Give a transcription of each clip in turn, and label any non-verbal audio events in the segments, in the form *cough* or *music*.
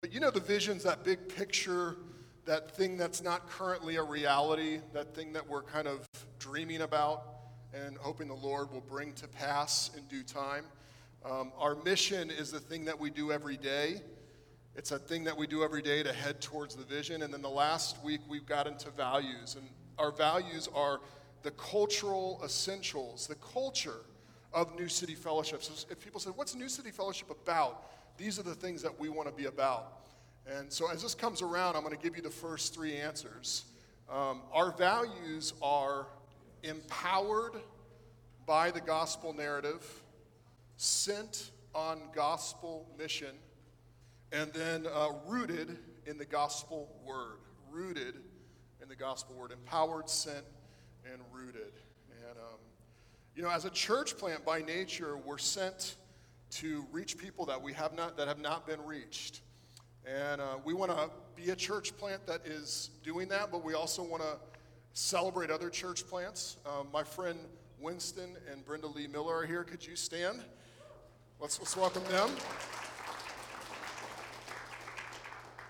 But you know the vision's that big picture, that thing that's not currently a reality, that thing that we're kind of dreaming about and hoping the Lord will bring to pass in due time. Um, our mission is the thing that we do every day. It's a thing that we do every day to head towards the vision. And then the last week we've got into values. And our values are the cultural essentials, the culture of New City Fellowship. So if people say, What's New City Fellowship about? These are the things that we want to be about. And so as this comes around, I'm going to give you the first three answers. Um, our values are empowered by the gospel narrative, sent on gospel mission, and then uh, rooted in the gospel word. Rooted in the gospel word. Empowered, sent, and rooted. And, um, you know, as a church plant by nature, we're sent to reach people that we have not, that have not been reached. And uh, we want to be a church plant that is doing that, but we also want to celebrate other church plants. Um, my friend Winston and Brenda Lee Miller are here. Could you stand? Let's, let's welcome them.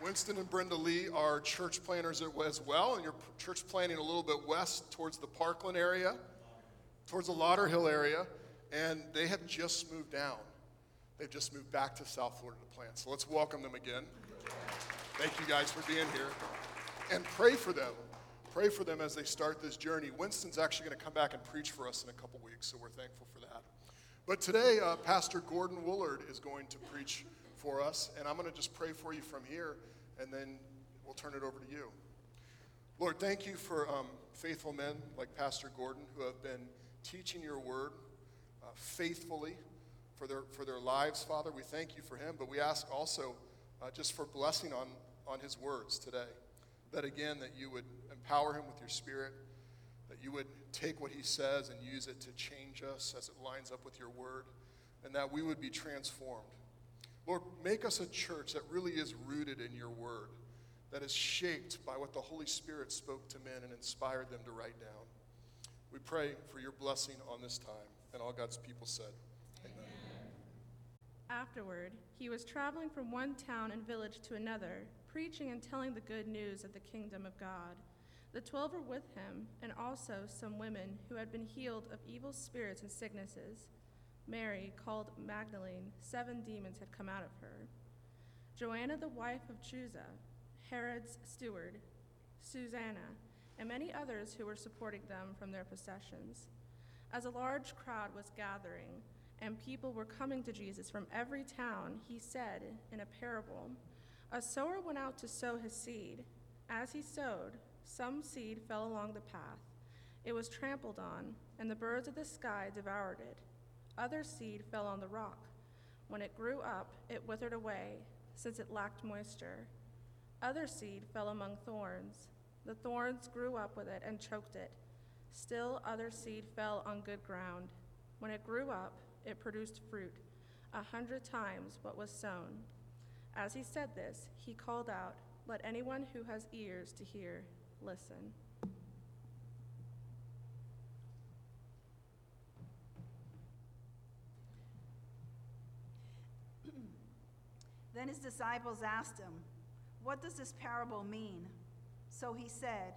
Winston and Brenda Lee are church planters as well, and you're church planting a little bit west towards the Parkland area, towards the Lauderhill area, and they have just moved down. They've just moved back to South Florida to plant. So let's welcome them again. Thank you guys for being here. And pray for them. Pray for them as they start this journey. Winston's actually going to come back and preach for us in a couple weeks, so we're thankful for that. But today, uh, Pastor Gordon Woolard is going to preach for us, and I'm going to just pray for you from here, and then we'll turn it over to you. Lord, thank you for um, faithful men like Pastor Gordon who have been teaching your word uh, faithfully for their, for their lives, Father. We thank you for him, but we ask also uh, just for blessing on, on his words today. That again, that you would empower him with your spirit, that you would take what he says and use it to change us as it lines up with your word, and that we would be transformed. Lord, make us a church that really is rooted in your word, that is shaped by what the Holy Spirit spoke to men and inspired them to write down. We pray for your blessing on this time, and all God's people said. Afterward, he was traveling from one town and village to another, preaching and telling the good news of the kingdom of God. The twelve were with him, and also some women who had been healed of evil spirits and sicknesses. Mary, called Magdalene, seven demons had come out of her. Joanna, the wife of Chuza, Herod's steward, Susanna, and many others who were supporting them from their possessions. As a large crowd was gathering, and people were coming to Jesus from every town, he said in a parable A sower went out to sow his seed. As he sowed, some seed fell along the path. It was trampled on, and the birds of the sky devoured it. Other seed fell on the rock. When it grew up, it withered away, since it lacked moisture. Other seed fell among thorns. The thorns grew up with it and choked it. Still, other seed fell on good ground. When it grew up, it produced fruit, a hundred times what was sown. As he said this, he called out, Let anyone who has ears to hear listen. *clears throat* Then his disciples asked him, What does this parable mean? So he said,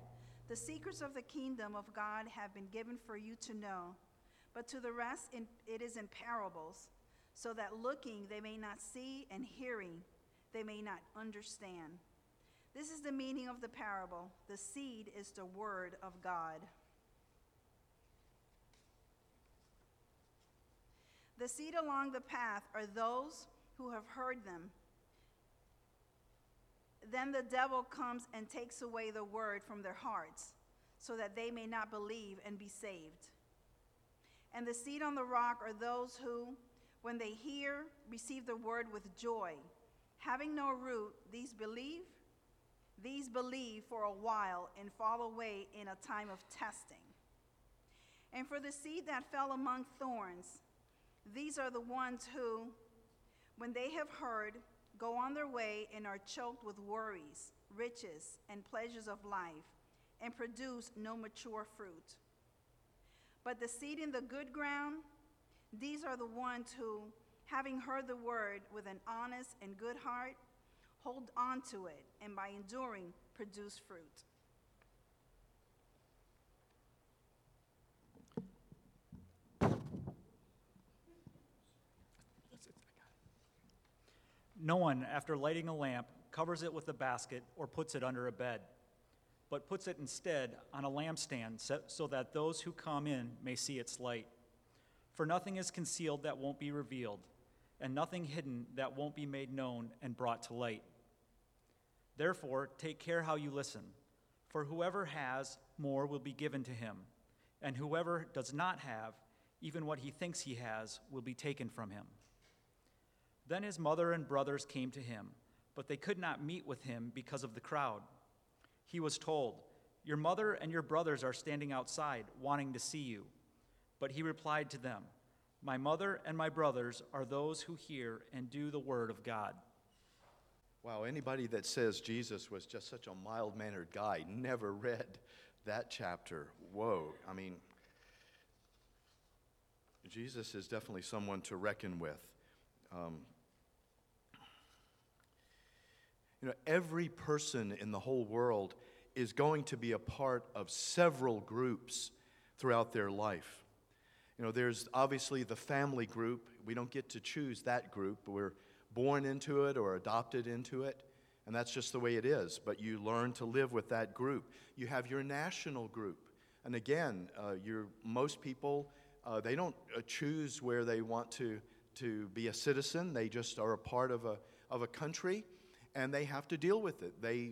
The secrets of the kingdom of God have been given for you to know but to the rest in, it is in parables, so that looking they may not see, and hearing they may not understand. This is the meaning of the parable. The seed is the word of God. The seed along the path are those who have heard them. Then the devil comes and takes away the word from their hearts, so that they may not believe and be saved. And the seed on the rock are those who, when they hear, receive the word with joy. Having no root, these believe, these believe for a while and fall away in a time of testing. And for the seed that fell among thorns, these are the ones who, when they have heard, go on their way and are choked with worries, riches, and pleasures of life, and produce no mature fruit. But the seed in the good ground, these are the ones who, having heard the word with an honest and good heart, hold on to it, and by enduring, produce fruit. No one, after lighting a lamp, covers it with a basket or puts it under a bed, but puts it instead on a lampstand so- so that those who come in may see its light. For nothing is concealed that won't be revealed, and nothing hidden that won't be made known and brought to light. Therefore, take care how you listen, for whoever has, more will be given to him, and whoever does not have, even what he thinks he has, will be taken from him. Then his mother and brothers came to him, but they could not meet with him because of the crowd. He was told, Your mother and your brothers are standing outside, wanting to see you. But he replied to them, My mother and my brothers are those who hear and do the word of God. Wow, anybody that says Jesus was just such a mild mannered guy never read that chapter. Whoa, I mean, Jesus is definitely someone to reckon with. Um, you know, every person in the whole world is going to be a part of several groups throughout their life. You know, there's obviously the family group. We don't get to choose that group. We're born into it or adopted into it, and that's just the way it is. But you learn to live with that group. You have your national group. And again, uh, you're, most people, uh, they don't uh, choose where they want to, to be a citizen. They just are a part of a, of a country, and they have to deal with it. They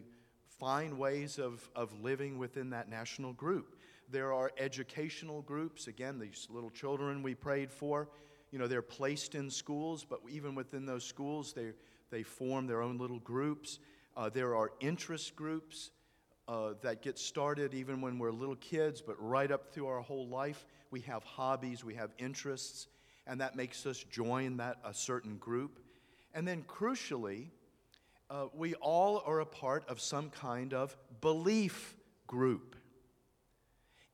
find ways of, of living within that national group. There are educational groups. Again, these little children we prayed for, you know, they're placed in schools, but even within those schools, they, they form their own little groups. Uh, there are interest groups uh, that get started even when we're little kids, but right up through our whole life, we have hobbies, we have interests, and that makes us join that a certain group. And then, crucially, uh, we all are a part of some kind of belief group.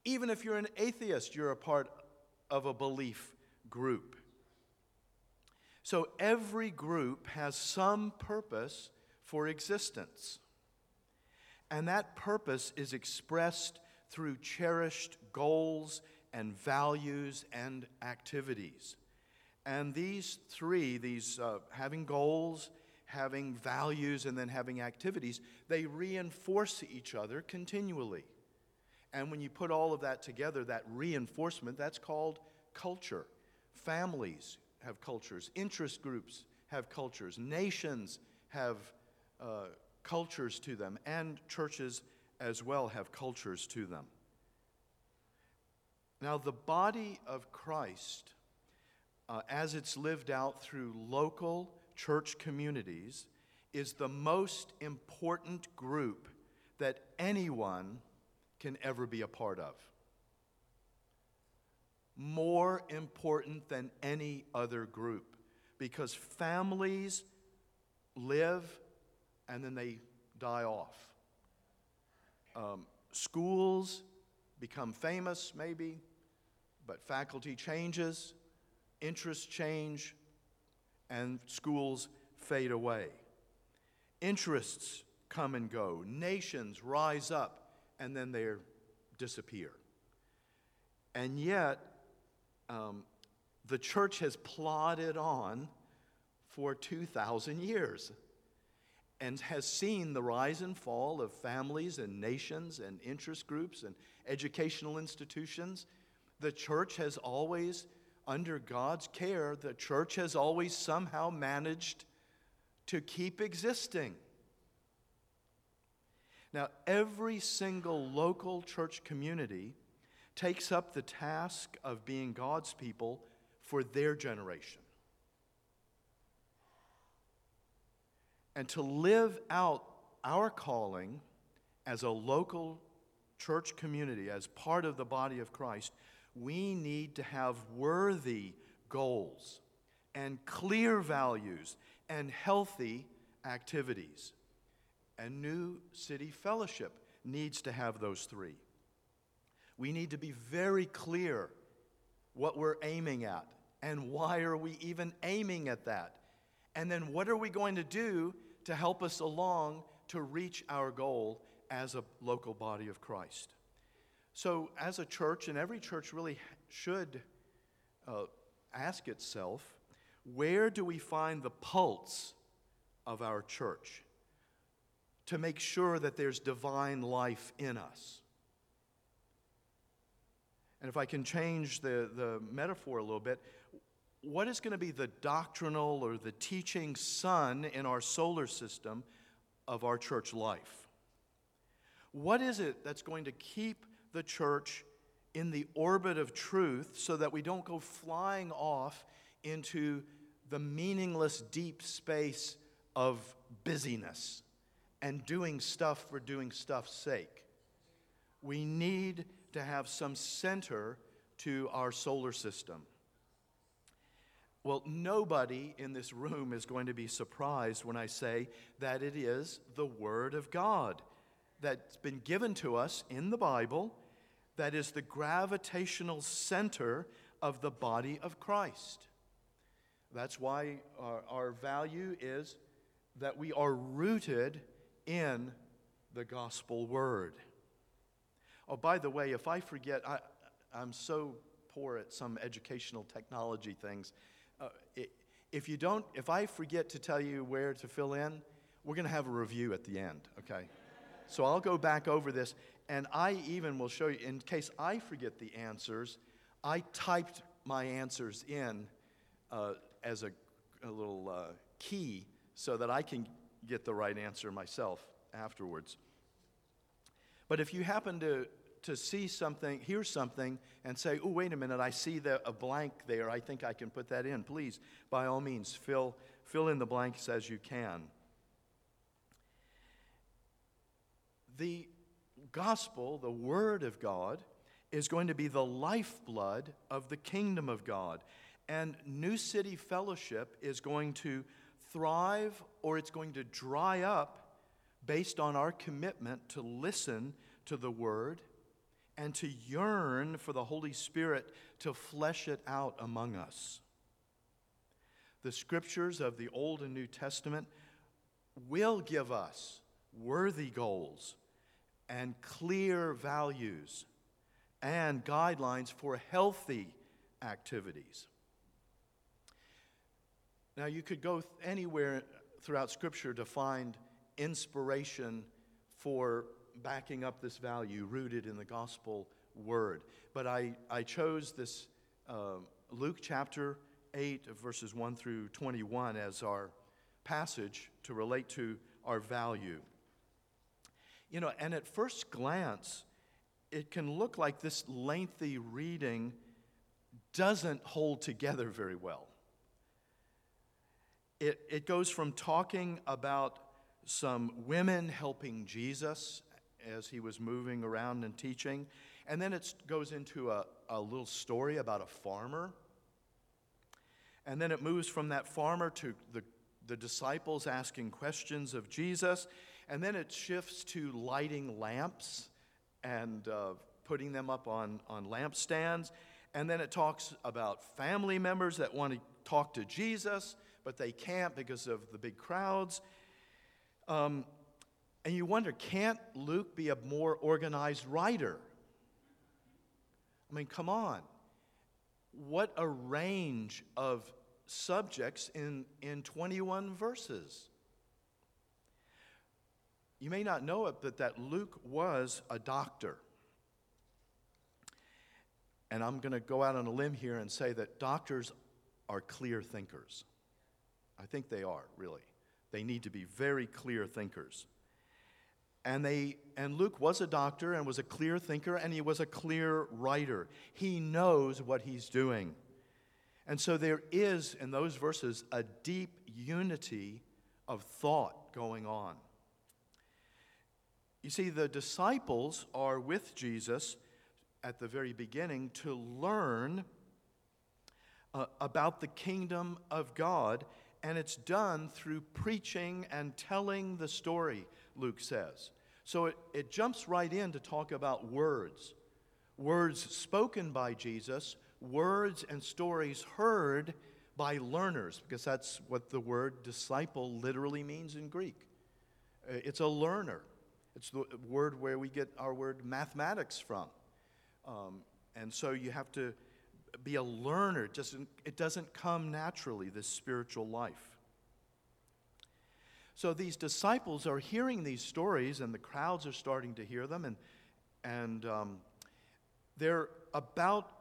Even if you're an atheist, you're a part of a belief group. So every group has some purpose for existence. And that purpose is expressed through cherished goals and values and activities. And these three, these uh, having goals, having values, and then having activities, they reinforce each other continually. And when you put all of that together, that reinforcement, that's called culture. Families have cultures, interest groups have cultures, nations have uh, cultures to them, and churches as well have cultures to them. Now, the body of Christ, uh, as it's lived out through local church communities, is the most important group that anyone can ever be a part of. More important than any other group because families live and then they die off. Um, schools become famous, maybe, but faculty changes, interests change, and schools fade away. Interests come and go, nations rise up, and then they disappear. And yet, um, the church has plodded on for 2,000 years and has seen the rise and fall of families and nations and interest groups and educational institutions. The church has always, under God's care, the church has always somehow managed to keep existing. Now, every single local church community takes up the task of being God's people for their generation. And to live out our calling as a local church community, as part of the body of Christ, we need to have worthy goals and clear values and healthy activities. And New City Fellowship needs to have those three. We need to be very clear what we're aiming at and why are we even aiming at that? And then what are we going to do to help us along to reach our goal as a local body of Christ. So, as a church, and every church really should uh, ask itself where do we find the pulse of our church to make sure that there's divine life in us? And if I can change the, the metaphor a little bit, what is going to be the doctrinal or the teaching sun in our solar system of our church life? What is it that's going to keep the church in the orbit of truth so that we don't go flying off into the meaningless deep space of busyness and doing stuff for doing stuff's sake? We need to have some center to our solar system. Well, nobody in this room is going to be surprised when I say that it is the Word of God that's been given to us in the Bible that is the gravitational center of the body of Christ. That's why our, our value is that we are rooted in the gospel word. Oh, by the way, if I forget, I, I'm so poor at some educational technology things. Uh, if you don't, if I forget to tell you where to fill in, we're going to have a review at the end, okay? So I'll go back over this, and I even will show you, in case I forget the answers, I typed my answers in uh, as a, a little uh, key so that I can get the right answer myself afterwards. But if you happen to to see something, hear something, and say, oh, wait a minute, I see the, a blank there. I think I can put that in. Please, by all means, fill, fill in the blanks as you can. The gospel, the word of God, is going to be the lifeblood of the kingdom of God. And New City Fellowship is going to thrive or it's going to dry up based on our commitment to listen to the word and to yearn for the Holy Spirit to flesh it out among us. The scriptures of the Old and New Testament will give us worthy goals and clear values and guidelines for healthy activities. Now, you could go anywhere throughout Scripture to find inspiration for backing up this value rooted in the gospel word. But I, I chose this uh, Luke chapter 8, verses 1 through 21 as our passage to relate to our value. You know, and at first glance, it can look like this lengthy reading doesn't hold together very well. It, it goes from talking about some women helping Jesus as he was moving around and teaching. And then it goes into a, a little story about a farmer. And then it moves from that farmer to the, the disciples asking questions of Jesus. And then it shifts to lighting lamps and uh, putting them up on, on lampstands. And then it talks about family members that want to talk to Jesus, but they can't because of the big crowds. Um, and you wonder, can't Luke be a more organized writer? I mean, come on. What a range of subjects in, in 21 verses. You may not know it, but that Luke was a doctor. And I'm going to go out on a limb here and say that doctors are clear thinkers. I think they are, really. They need to be very clear thinkers. And, they, and Luke was a doctor and was a clear thinker and he was a clear writer. He knows what he's doing. And so there is, in those verses, a deep unity of thought going on. You see, the disciples are with Jesus at the very beginning to learn uh, about the kingdom of God, and it's done through preaching and telling the story, Luke says. So it, it jumps right in to talk about words words spoken by Jesus, words and stories heard by learners, because that's what the word disciple literally means in Greek. Uh, It's a learner. It's the word where we get our word mathematics from. Um, and so you have to be a learner. It doesn't, it doesn't come naturally, this spiritual life. So these disciples are hearing these stories, and the crowds are starting to hear them, and, and um, they're about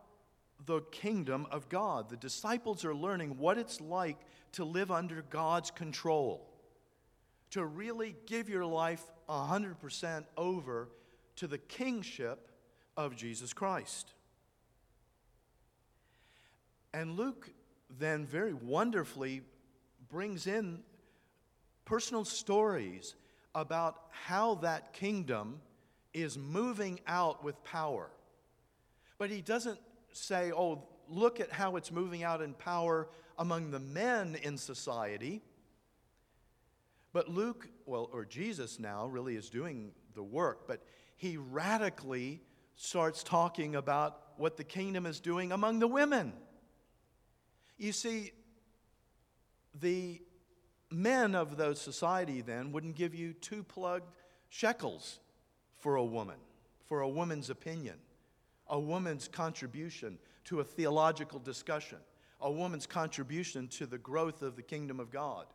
the kingdom of God. The disciples are learning what it's like to live under God's control, to really give your life 100% over to the kingship of Jesus Christ. And Luke then very wonderfully brings in personal stories about how that kingdom is moving out with power. But he doesn't say, oh, look at how it's moving out in power among the men in society. But Luke, well, or Jesus now really is doing the work, but he radically starts talking about what the kingdom is doing among the women. You see, the men of those society then wouldn't give you two plugged shekels for a woman, for a woman's opinion, a woman's contribution to a theological discussion, a woman's contribution to the growth of the kingdom of God.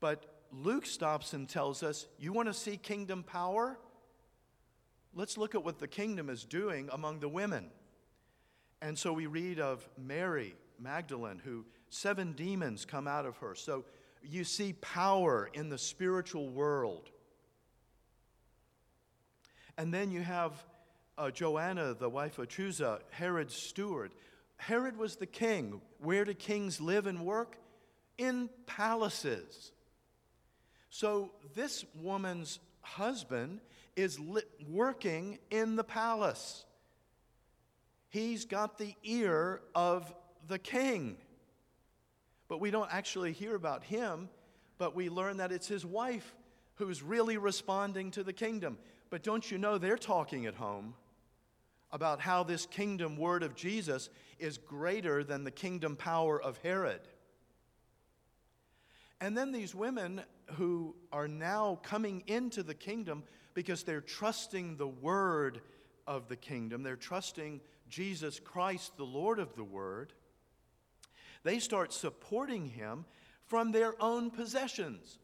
But Luke stops and tells us, You want to see kingdom power? Let's look at what the kingdom is doing among the women. And so we read of Mary Magdalene, who seven demons come out of her. So you see power in the spiritual world. And then you have uh, Joanna, the wife of Chuza, Herod's steward. Herod was the king. Where do kings live and work? In palaces. So this woman's husband is working in the palace. He's got the ear of the king. But we don't actually hear about him, but we learn that it's his wife who's really responding to the kingdom. But don't you know they're talking at home about how this kingdom word of Jesus is greater than the kingdom power of Herod? And then these women who are now coming into the kingdom because they're trusting the word of the kingdom, they're trusting Jesus Christ, the Lord of the word, they start supporting him from their own possessions.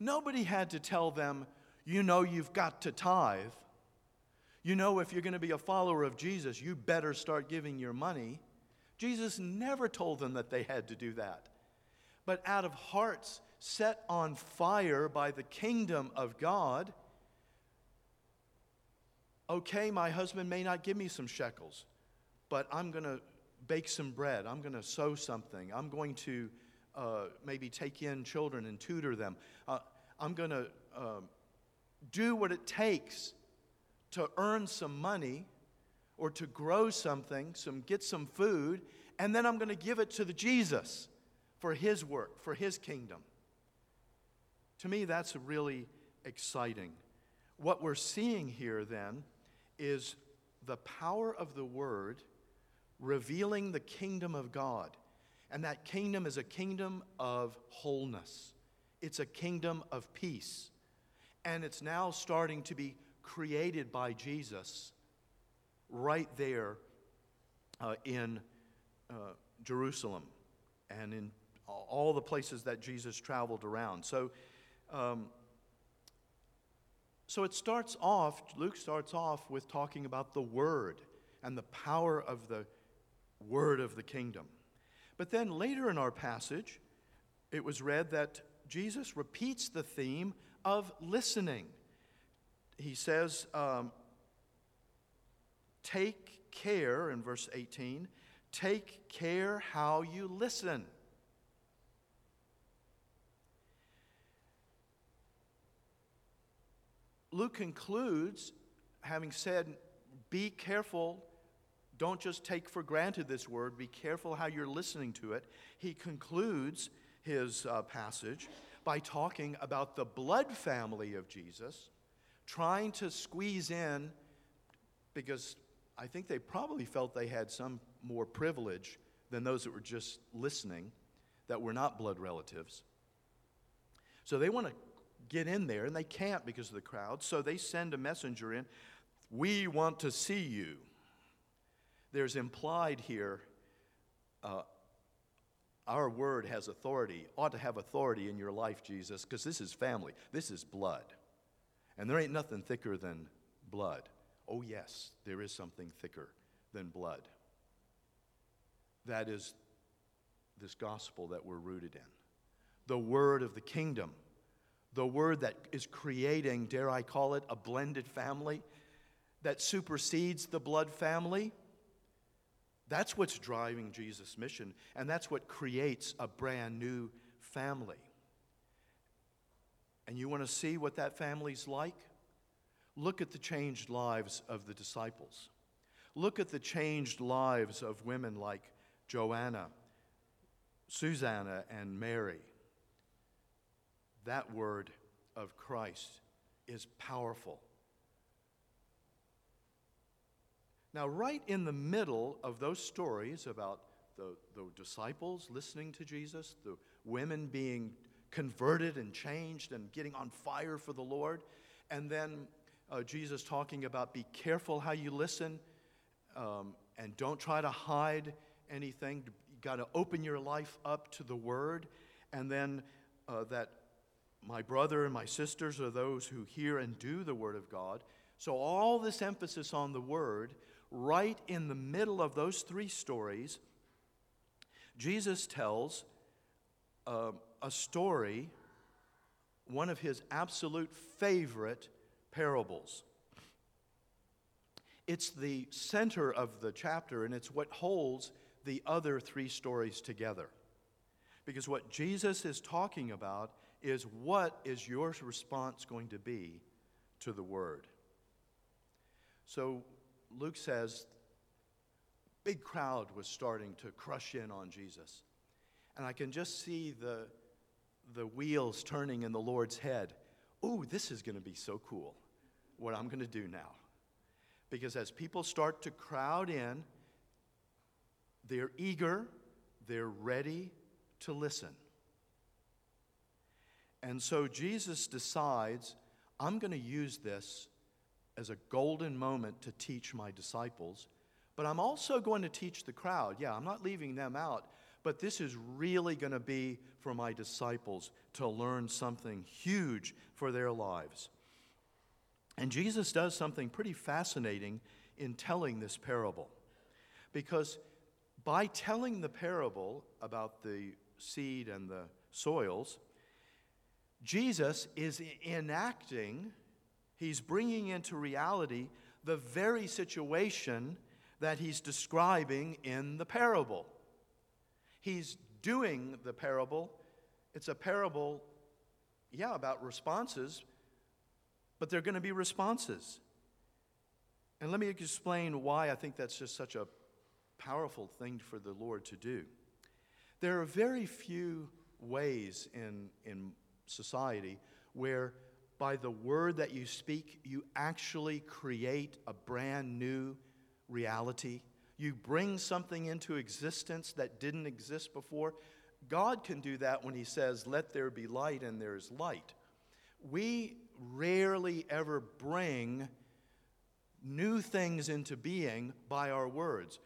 Nobody had to tell them, you know, you've got to tithe. You know, if you're going to be a follower of Jesus, you better start giving your money. Jesus never told them that they had to do that. But out of hearts set on fire by the kingdom of God, okay, my husband may not give me some shekels, but I'm going to bake some bread. I'm going to sow something. I'm going to uh, maybe take in children and tutor them. Uh, I'm going to uh, do what it takes to earn some money or to grow something, some get some food, and then I'm going to give it to the Jesus for his work, for his kingdom. To me, that's really exciting. What we're seeing here then is the power of the word revealing the kingdom of God. And that kingdom is a kingdom of wholeness, it's a kingdom of peace. And it's now starting to be created by Jesus right there uh, in uh, Jerusalem and in all the places that Jesus traveled around. So, um, so it starts off, Luke starts off with talking about the Word and the power of the Word of the kingdom. But then later in our passage, it was read that Jesus repeats the theme of listening. He says, um, Take care, in verse 18, take care how you listen. Luke concludes, having said, Be careful, don't just take for granted this word, be careful how you're listening to it. He concludes his uh, passage by talking about the blood family of Jesus, trying to squeeze in, because I think they probably felt they had some more privilege than those that were just listening, that were not blood relatives. So they want to get in there, and they can't because of the crowd. So they send a messenger in. We want to see you. There's implied here uh, our word has authority, ought to have authority in your life, Jesus, because this is family. This is blood. And there ain't nothing thicker than blood. Oh, yes, there is something thicker than blood. That is this gospel that we're rooted in. The word of the kingdom, the word that is creating, dare I call it, a blended family that supersedes the blood family. That's what's driving Jesus' mission, and that's what creates a brand new family. And you want to see what that family's like? Look at the changed lives of the disciples. Look at the changed lives of women like Joanna, Susanna, and Mary. That word of Christ is powerful. Now, right in the middle of those stories about the, the disciples listening to Jesus, the women being converted and changed and getting on fire for the Lord, and then uh, Jesus talking about be careful how you listen um, and don't try to hide anything. You got to open your life up to the Word, and then uh, that my brother and my sisters are those who hear and do the Word of God. So, all this emphasis on the Word right in the middle of those three stories, Jesus tells uh, a story, one of his absolute favorite parables. It's the center of the chapter, and it's what holds the other three stories together. Because what Jesus is talking about is what is your response going to be to the word? So Luke says, big crowd was starting to crush in on Jesus. And I can just see the, the wheels turning in the Lord's head. Ooh, this is going to be so cool, what I'm going to do now. Because as people start to crowd in, they're eager, they're ready to listen. And so Jesus decides, I'm going to use this as a golden moment to teach my disciples, but I'm also going to teach the crowd. Yeah, I'm not leaving them out, but this is really going to be for my disciples to learn something huge for their lives. And Jesus does something pretty fascinating in telling this parable. Because by telling the parable about the seed and the soils, Jesus is enacting He's bringing into reality the very situation that he's describing in the parable. He's doing the parable. It's a parable, yeah, about responses, but they're going to be responses. And let me explain why I think that's just such a powerful thing for the Lord to do. There are very few ways in, in society where by the word that you speak, you actually create a brand new reality. You bring something into existence that didn't exist before. God can do that when He says, Let there be light, and there's light. We rarely ever bring new things into being by our words.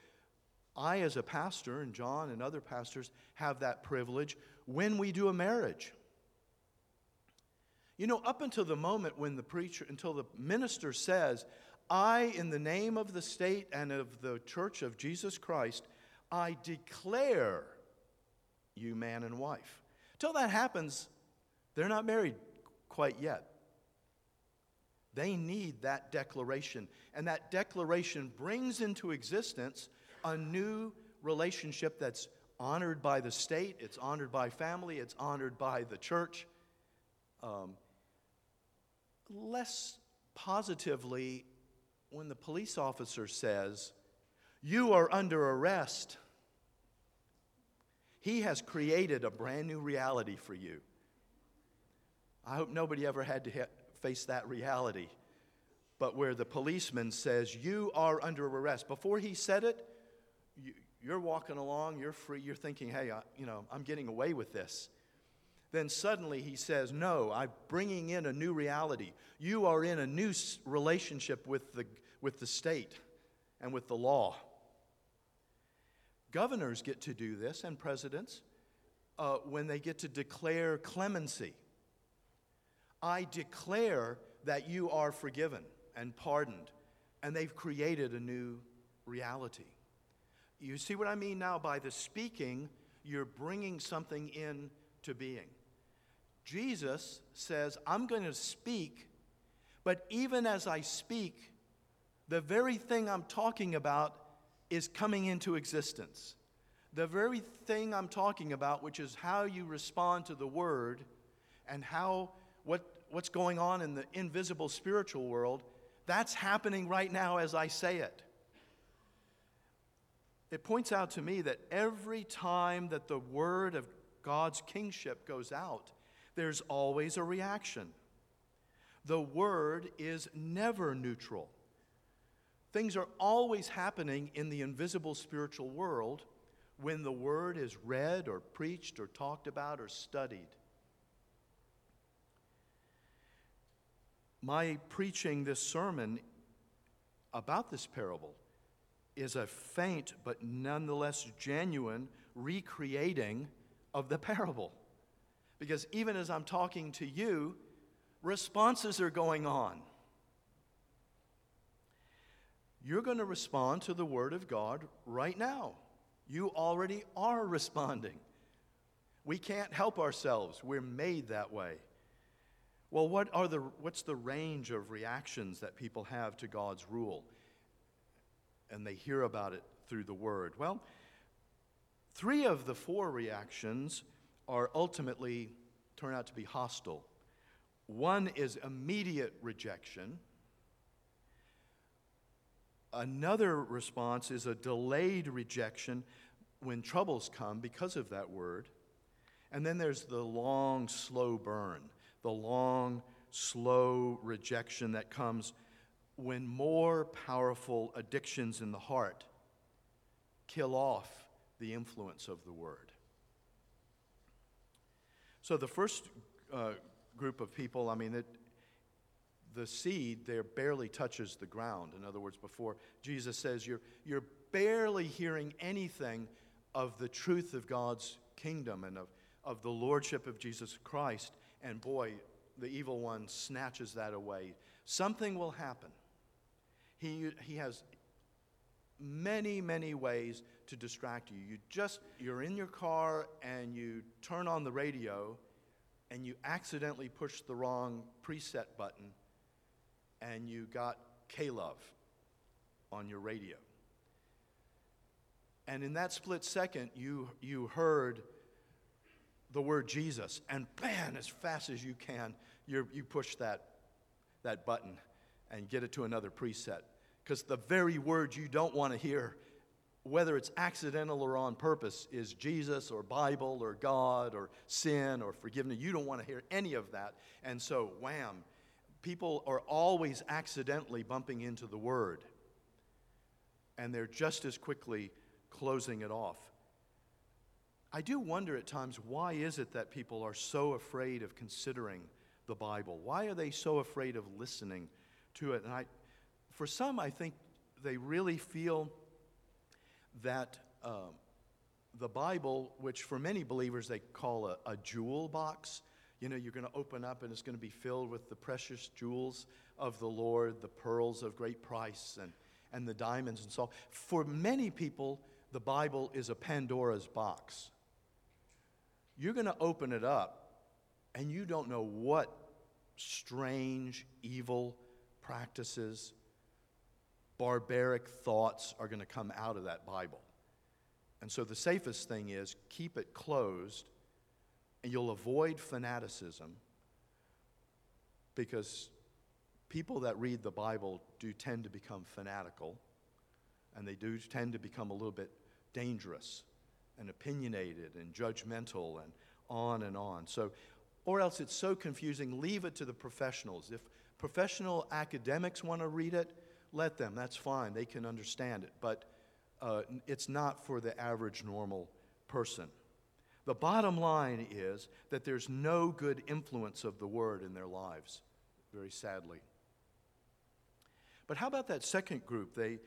I, as a pastor, and John and other pastors have that privilege when we do a marriage. You know, up until the moment when the preacher, until the minister says, I, in the name of the state and of the church of Jesus Christ, I declare you man and wife. Till that happens, they're not married quite yet. They need that declaration. And that declaration brings into existence a new relationship that's honored by the state, it's honored by family, it's honored by the church. Um, less positively when the police officer says, You are under arrest. He has created a brand new reality for you. I hope nobody ever had to face that reality. But where the policeman says, You are under arrest, before he said it, you, you're walking along, you're free, you're thinking, hey, I, you know, I'm getting away with this. Then suddenly he says, no, I'm bringing in a new reality. You are in a new relationship with the, with the state and with the law. Governors get to do this and presidents uh, when they get to declare clemency. I declare that you are forgiven and pardoned, and they've created a new reality. You see what I mean now? By the speaking, you're bringing something in to being. Jesus says, I'm going to speak, but even as I speak, the very thing I'm talking about is coming into existence. The very thing I'm talking about, which is how you respond to the word and how what, what's going on in the invisible spiritual world, that's happening right now as I say it. It points out to me that every time that the word of God's kingship goes out, there's always a reaction. The word is never neutral. Things are always happening in the invisible spiritual world when the word is read or preached or talked about or studied. My preaching this sermon about this parable is a faint but nonetheless genuine recreating of the parable. Because even as I'm talking to you, responses are going on. You're going to respond to the Word of God right now. You already are responding. We can't help ourselves, we're made that way. Well, what are the, what's the range of reactions that people have to God's rule? And they hear about it through the Word. Well, three of the four reactions are ultimately turn out to be hostile. One is immediate rejection. Another response is a delayed rejection when troubles come because of that word. And then there's the long, slow burn, the long, slow rejection that comes when more powerful addictions in the heart kill off the influence of the word. So the first uh, group of people, I mean, it, the seed there barely touches the ground. In other words, before Jesus says, you're, you're barely hearing anything of the truth of God's kingdom and of, of the lordship of Jesus Christ. And boy, the evil one snatches that away. Something will happen. He, he has many, many ways to distract you. You just, you're in your car and you turn on the radio and you accidentally push the wrong preset button and you got K-Love on your radio. And in that split second, you, you heard the word Jesus, and bam, as fast as you can, you you push that, that button and get it to another preset. Because the very word you don't want to hear, whether it's accidental or on purpose, is Jesus or Bible or God or sin or forgiveness. You don't want to hear any of that. And so, wham, people are always accidentally bumping into the word. And they're just as quickly closing it off. I do wonder at times why is it that people are so afraid of considering the Bible? Why are they so afraid of listening to it? And I, for some, I think they really feel that um, the Bible, which for many believers they call a, a jewel box, you know, you're going to open up and it's going to be filled with the precious jewels of the Lord, the pearls of great price, and, and the diamonds and so on. For many people, the Bible is a Pandora's box. You're going to open it up, and you don't know what strange, evil practices, barbaric thoughts are going to come out of that Bible. And so the safest thing is keep it closed, and you'll avoid fanaticism because people that read the Bible do tend to become fanatical, and they do tend to become a little bit dangerous and opinionated and judgmental and on and on. So, or else it's so confusing, leave it to the professionals. If professional academics want to read it, let them, that's fine, they can understand it. But uh, it's not for the average normal person. The bottom line is that there's no good influence of the word in their lives, very sadly. But how about that second group? They,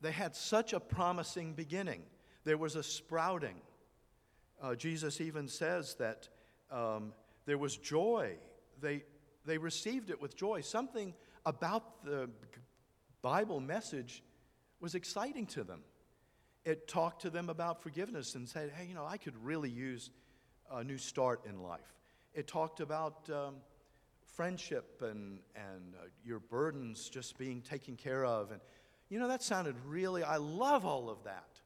they had such a promising beginning, there was a sprouting. Uh, Jesus even says that um, there was joy. They, they received it with joy. Something about the Bible message was exciting to them. It talked to them about forgiveness and said, hey, you know, I could really use a new start in life. It talked about um, friendship and, and uh, your burdens just being taken care of. And, you know, that sounded really, I love all of that.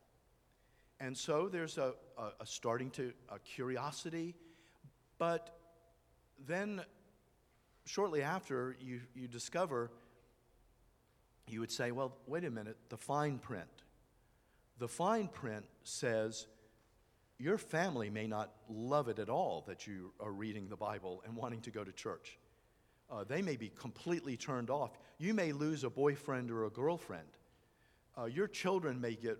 And so there's a, a, a starting to, a curiosity. But then, shortly after, you, you discover, you would say, well, wait a minute, the fine print. The fine print says, your family may not love it at all that you are reading the Bible and wanting to go to church. Uh, they may be completely turned off. You may lose a boyfriend or a girlfriend. Uh, your children may get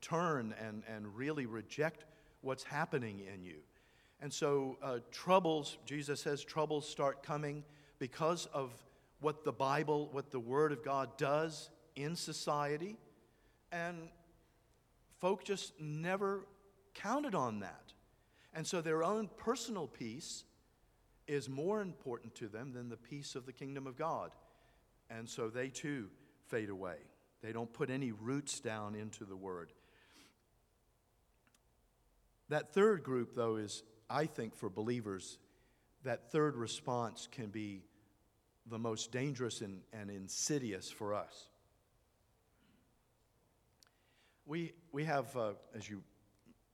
turn and, and really reject what's happening in you. And so, uh, troubles, Jesus says, troubles start coming because of what the Bible, what the Word of God does in society. And folk just never counted on that. And so, their own personal peace is more important to them than the peace of the kingdom of God. And so, they too fade away. They don't put any roots down into the Word. That third group, though, is, I think, for believers, that third response can be the most dangerous and, and insidious for us. We, we have, uh, as you,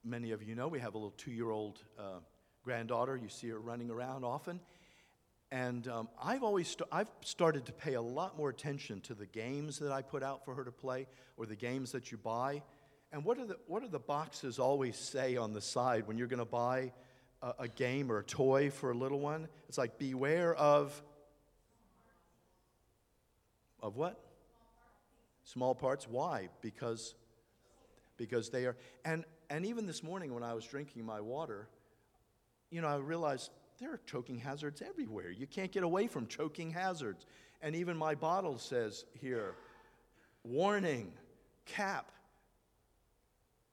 many of you know, we have a little two year old uh, granddaughter. You see her running around often. And um, I've always st- I've started to pay a lot more attention to the games that I put out for her to play or the games that you buy. And what do the, what do the boxes always say on the side when you're going to buy a, a game or a toy for a little one? It's like, beware of. Of what? Small parts. Why? Because, because they are. And, and even this morning when I was drinking my water, you know, I realized there are choking hazards everywhere. You can't get away from choking hazards. And even my bottle says here warning, cap,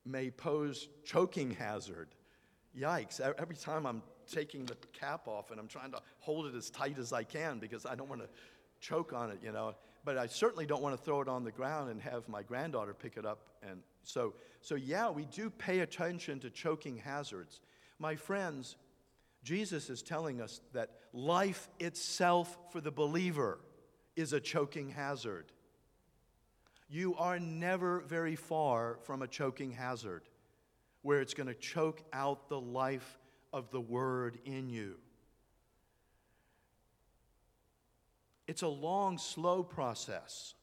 may pose choking hazard. Yikes. Every time I'm taking the cap off and I'm trying to hold it as tight as I can because I don't want to choke on it, you know. But I certainly don't want to throw it on the ground and have my granddaughter pick it up. And so, so yeah, we do pay attention to choking hazards. My friends, Jesus is telling us that life itself for the believer is a choking hazard you are never very far from a choking hazard where it's going to choke out the life of the Word in you. It's a long, slow process.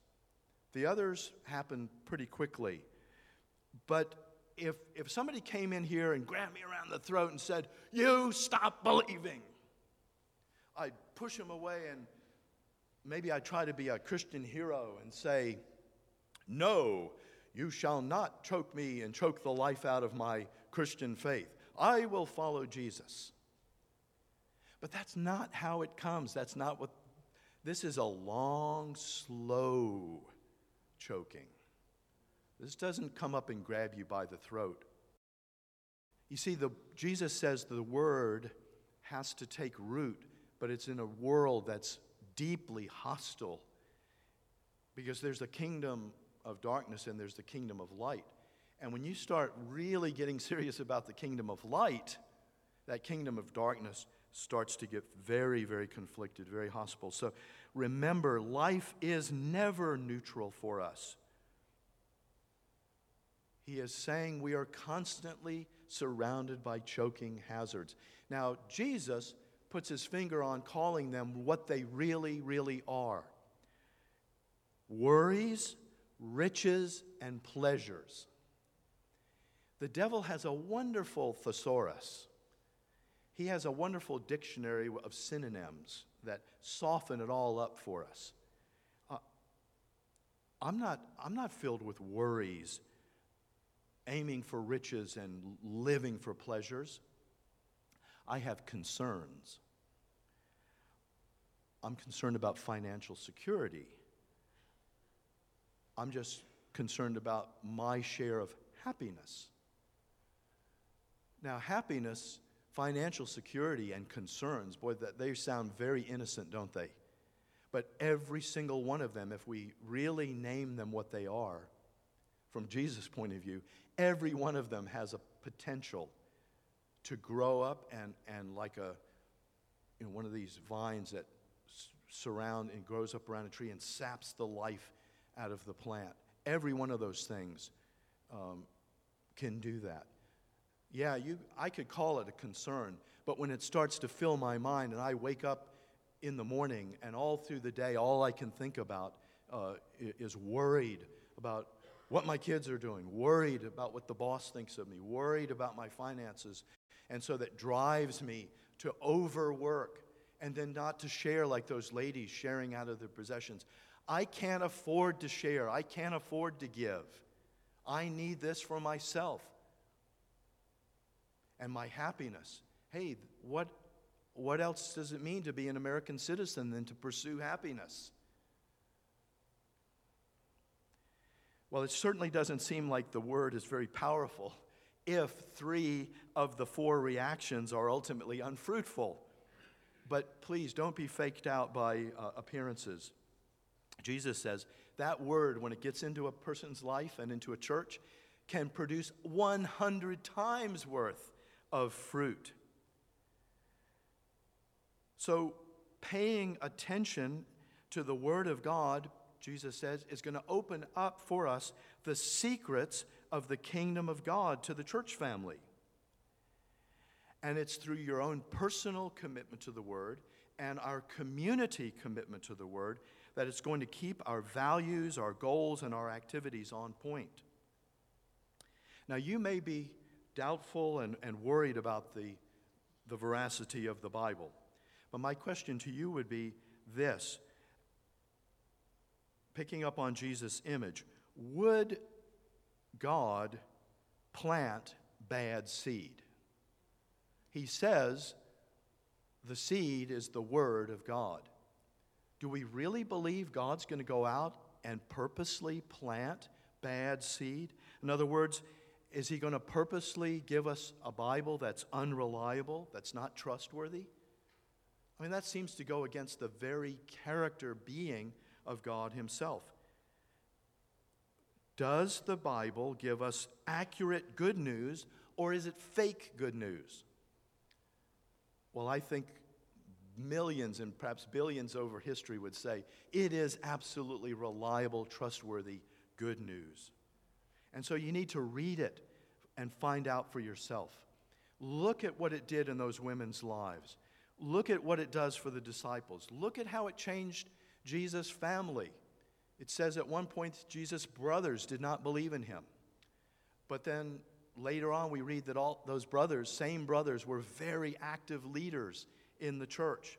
The others happen pretty quickly. But if, if somebody came in here and grabbed me around the throat and said, You stop believing, I'd push him away and maybe I'd try to be a Christian hero and say, no, you shall not choke me and choke the life out of my Christian faith. I will follow Jesus. But that's not how it comes. That's not what. This is a long, slow choking. This doesn't come up and grab you by the throat. You see, the, Jesus says the word has to take root, but it's in a world that's deeply hostile because there's a kingdom of darkness and there's the kingdom of light. And when you start really getting *laughs* serious about the kingdom of light, that kingdom of darkness starts to get very, very conflicted, very hostile. So remember, life is never neutral for us. He is saying we are constantly surrounded by choking hazards. Now, Jesus puts his finger on calling them what they really, really are worries riches and pleasures. The devil has a wonderful thesaurus. He has a wonderful dictionary of synonyms that soften it all up for us. Uh, I'm, not, I'm not filled with worries aiming for riches and living for pleasures. I have concerns. I'm concerned about financial security. I'm just concerned about my share of happiness. Now, happiness, financial security, and concerns, boy, that they sound very innocent, don't they? But every single one of them, if we really name them what they are, from Jesus' point of view, every one of them has a potential to grow up and, and like a, you know, one of these vines that surround and grows up around a tree and saps the life out of the plant. Every one of those things um, can do that. Yeah, you, I could call it a concern, but when it starts to fill my mind and I wake up in the morning and all through the day, all I can think about uh, is worried about what my kids are doing, worried about what the boss thinks of me, worried about my finances. And so that drives me to overwork and then not to share like those ladies sharing out of their possessions. I can't afford to share, I can't afford to give. I need this for myself and my happiness. Hey, what, what else does it mean to be an American citizen than to pursue happiness? Well, it certainly doesn't seem like the word is very powerful if three of the four reactions are ultimately unfruitful. But please don't be faked out by uh, appearances. Jesus says that word, when it gets into a person's life and into a church, can produce 100 times worth of fruit. So, paying attention to the Word of God, Jesus says, is going to open up for us the secrets of the kingdom of God to the church family. And it's through your own personal commitment to the Word and our community commitment to the Word that it's going to keep our values, our goals, and our activities on point. Now, you may be doubtful and, and worried about the, the veracity of the Bible, but my question to you would be this picking up on Jesus' image, would God plant bad seed? He says the seed is the Word of God. Do we really believe God's going to go out and purposely plant bad seed? In other words, is He going to purposely give us a Bible that's unreliable, that's not trustworthy? I mean, that seems to go against the very character being of God Himself. Does the Bible give us accurate good news, or is it fake good news? Well, I think millions and perhaps billions over history would say it is absolutely reliable, trustworthy, good news. And so you need to read it and find out for yourself. Look at what it did in those women's lives. Look at what it does for the disciples. Look at how it changed Jesus' family. It says at one point Jesus' brothers did not believe in him. But then later on, we read that all those brothers, same brothers, were very active leaders in the church.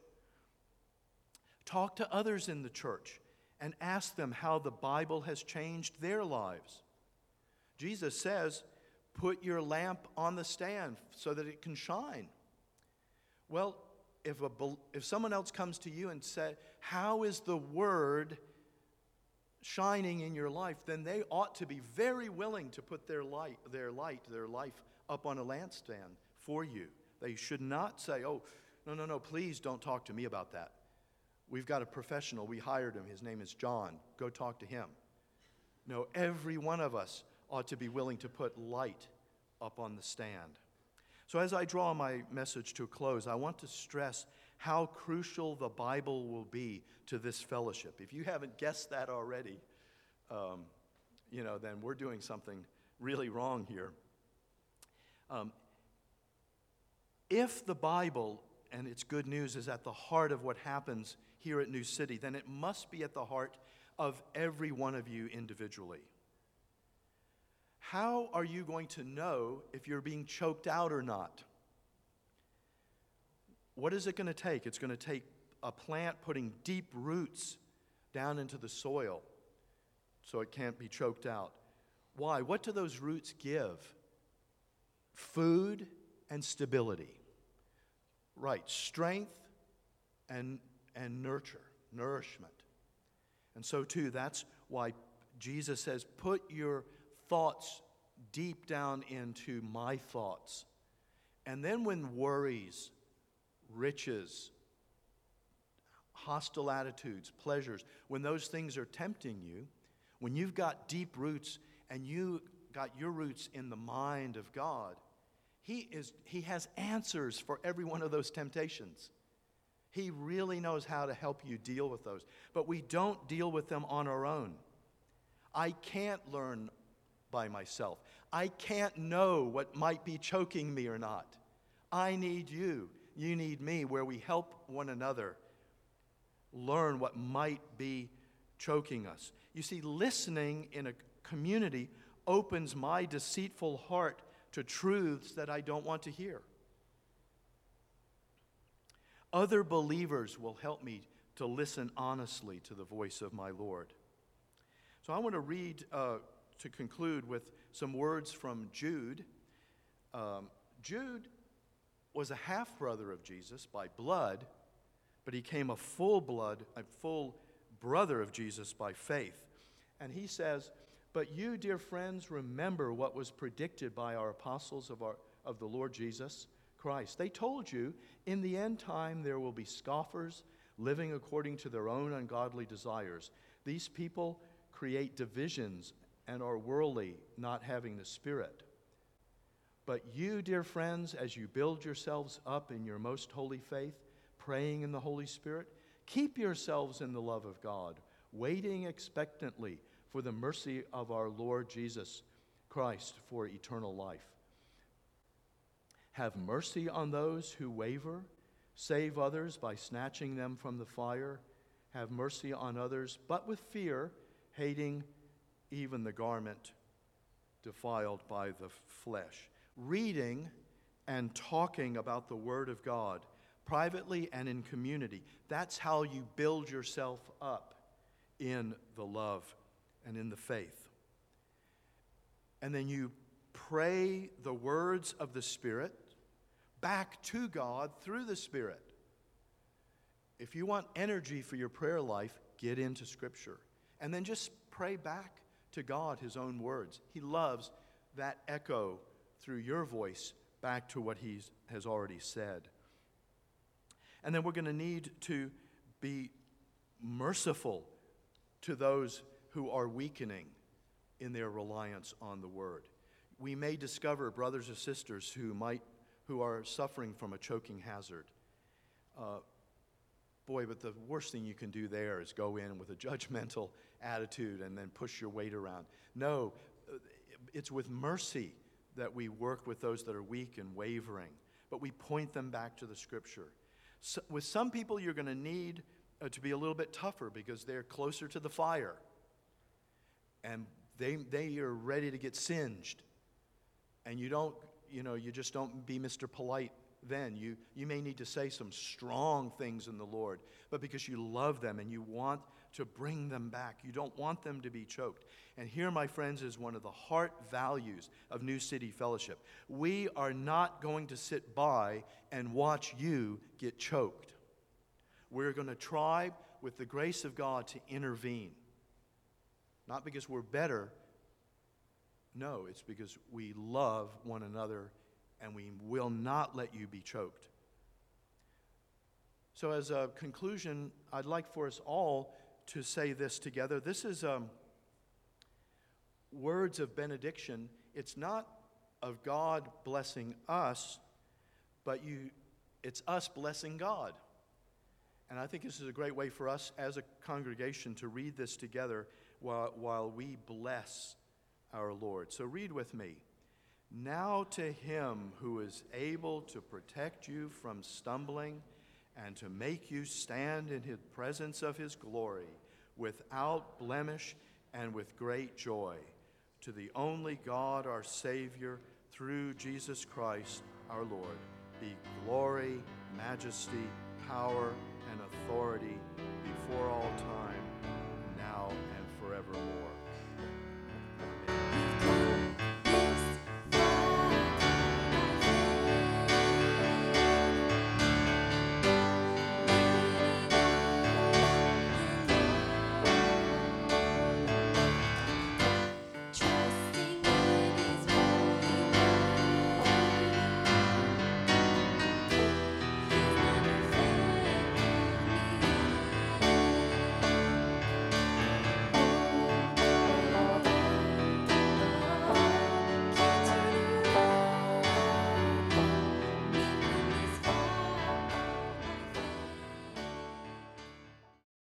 Talk to others in the church and ask them how the Bible has changed their lives. Jesus says, Put your lamp on the stand so that it can shine. Well, if, a, if someone else comes to you and says, How is the word shining in your life? then they ought to be very willing to put their light, their light, their life up on a lampstand for you. They should not say, Oh, no, no, no, please don't talk to me about that. We've got a professional. We hired him. His name is John. Go talk to him. No, every one of us ought to be willing to put light up on the stand. So, as I draw my message to a close, I want to stress how crucial the Bible will be to this fellowship. If you haven't guessed that already, um, you know, then we're doing something really wrong here. Um, if the Bible and its good news is at the heart of what happens here at New City, then it must be at the heart of every one of you individually. How are you going to know if you're being choked out or not? What is it going to take? It's going to take a plant putting deep roots down into the soil so it can't be choked out. Why? What do those roots give? Food and stability. Right, strength and, and nurture, nourishment. And so, too, that's why Jesus says, Put your thoughts deep down into my thoughts. And then, when worries, riches, hostile attitudes, pleasures, when those things are tempting you, when you've got deep roots and you got your roots in the mind of God, he, is, he has answers for every one of those temptations. He really knows how to help you deal with those. But we don't deal with them on our own. I can't learn by myself. I can't know what might be choking me or not. I need you. You need me, where we help one another learn what might be choking us. You see, listening in a community opens my deceitful heart to truths that I don't want to hear. Other believers will help me to listen honestly to the voice of my Lord. So I want to read uh, to conclude with some words from Jude. Um, Jude was a half brother of Jesus by blood, but he came a full blood, a full brother of Jesus by faith. And he says, But you, dear friends, remember what was predicted by our apostles of, our, of the Lord Jesus Christ. They told you, in the end time, there will be scoffers living according to their own ungodly desires. These people create divisions and are worldly, not having the Spirit. But you, dear friends, as you build yourselves up in your most holy faith, praying in the Holy Spirit, keep yourselves in the love of God, waiting expectantly for the mercy of our Lord Jesus Christ for eternal life. Have mercy on those who waver, save others by snatching them from the fire. Have mercy on others, but with fear, hating even the garment defiled by the flesh. Reading and talking about the Word of God, privately and in community, that's how you build yourself up in the love and in the faith. And then you pray the words of the Spirit back to God through the Spirit. If you want energy for your prayer life, get into Scripture. And then just pray back to God His own words. He loves that echo through your voice back to what He has already said. And then we're going to need to be merciful to those who are weakening in their reliance on the Word. We may discover brothers or sisters who might who are suffering from a choking hazard. Uh, boy, but the worst thing you can do there is go in with a judgmental attitude and then push your weight around. No, uh, it's with mercy that we work with those that are weak and wavering, but we point them back to the Scripture. So, with some people, you're going to need uh, to be a little bit tougher because they're closer to the fire and they, they are ready to get singed. And you don't you know, you just don't be Mr. Polite then. You, you may need to say some strong things in the Lord, but because you love them and you want to bring them back, you don't want them to be choked. And here, my friends, is one of the heart values of New City Fellowship. We are not going to sit by and watch you get choked. We're going to try, with the grace of God, to intervene. Not because we're better, no, it's because we love one another and we will not let you be choked. So, as a conclusion, I'd like for us all to say this together. This is um, words of benediction. It's not of God blessing us, but you, it's us blessing God. And I think this is a great way for us as a congregation to read this together while, while we bless our Lord. So read with me. Now to him who is able to protect you from stumbling and to make you stand in the presence of his glory without blemish and with great joy, to the only God our Savior, through Jesus Christ our Lord, be glory, majesty, power, and authority before all time, now and forevermore.